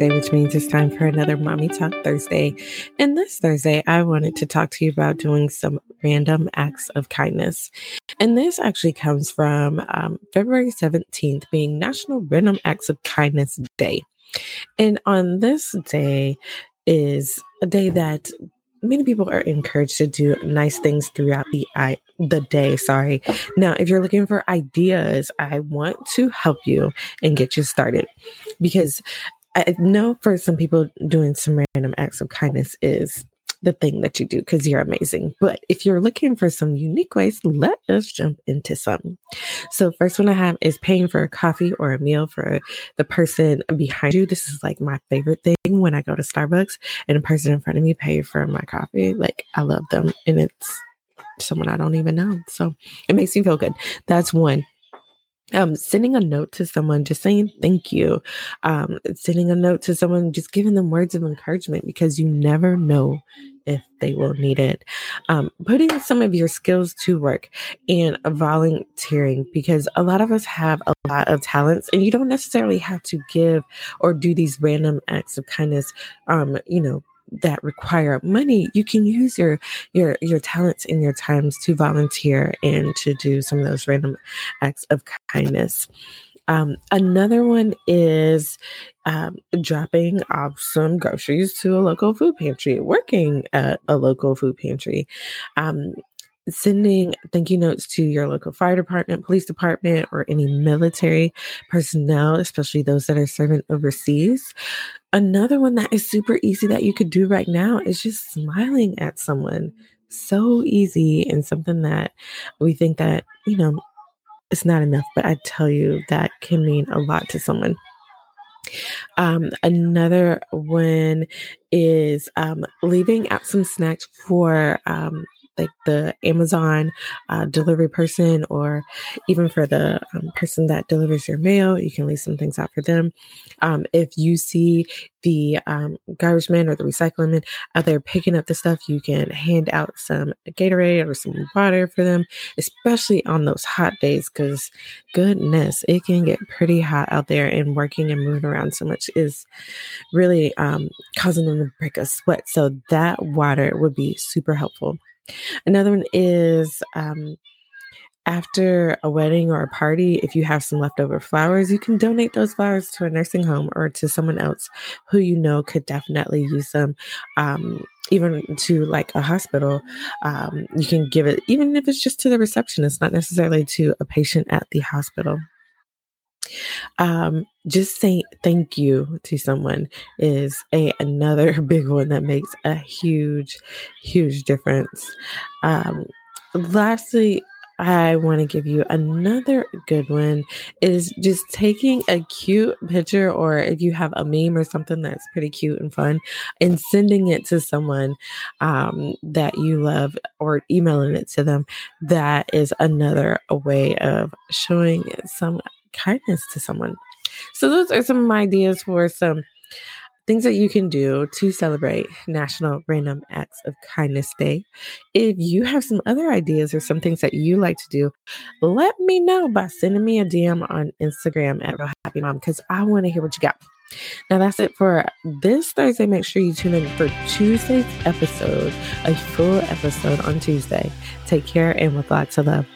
Thursday, which means it's time for another Mommy Talk Thursday. And this Thursday, I wanted to talk to you about doing some random acts of kindness. And this actually comes from um, February 17th, being National Random Acts of Kindness Day. And on this day is a day that many people are encouraged to do nice things throughout the I, the day. Sorry. Now, if you're looking for ideas, I want to help you and get you started because I know for some people doing some random acts of kindness is the thing that you do because you're amazing. But if you're looking for some unique ways, let us jump into some. So, first one I have is paying for a coffee or a meal for the person behind you. This is like my favorite thing when I go to Starbucks and a person in front of me pay for my coffee. Like, I love them and it's someone I don't even know. So, it makes me feel good. That's one um, sending a note to someone, just saying thank you, um, sending a note to someone, just giving them words of encouragement because you never know if they will need it. Um, putting some of your skills to work and volunteering because a lot of us have a lot of talents and you don't necessarily have to give or do these random acts of kindness, um, you know, that require money, you can use your your your talents and your times to volunteer and to do some of those random acts of kindness. Um, another one is um, dropping off some groceries to a local food pantry, working at a local food pantry. Um, sending thank you notes to your local fire department, police department, or any military personnel, especially those that are serving overseas. Another one that is super easy that you could do right now is just smiling at someone. So easy and something that we think that, you know, it's not enough, but I tell you that can mean a lot to someone. Um, another one is um, leaving out some snacks for um, like the Amazon uh, delivery person, or even for the um, person that delivers your mail, you can leave some things out for them. Um, if you see the um, garbage man or the recycling man out there picking up the stuff, you can hand out some Gatorade or some water for them, especially on those hot days. Because goodness, it can get pretty hot out there, and working and moving around so much is really um, causing them to break a sweat. So that water would be super helpful. Another one is um, after a wedding or a party, if you have some leftover flowers, you can donate those flowers to a nursing home or to someone else who you know could definitely use them. Um, even to like a hospital, um, you can give it, even if it's just to the receptionist, not necessarily to a patient at the hospital. Um, just saying thank you to someone is a another big one that makes a huge, huge difference. Um, lastly, I want to give you another good one is just taking a cute picture or if you have a meme or something that's pretty cute and fun and sending it to someone um, that you love or emailing it to them. That is another way of showing some kindness to someone. So, those are some ideas for some things that you can do to celebrate National Random Acts of Kindness Day. If you have some other ideas or some things that you like to do, let me know by sending me a DM on Instagram at Real Happy Mom because I want to hear what you got. Now that's it for this Thursday. Make sure you tune in for Tuesday's episode, a full episode on Tuesday. Take care and with lots of love.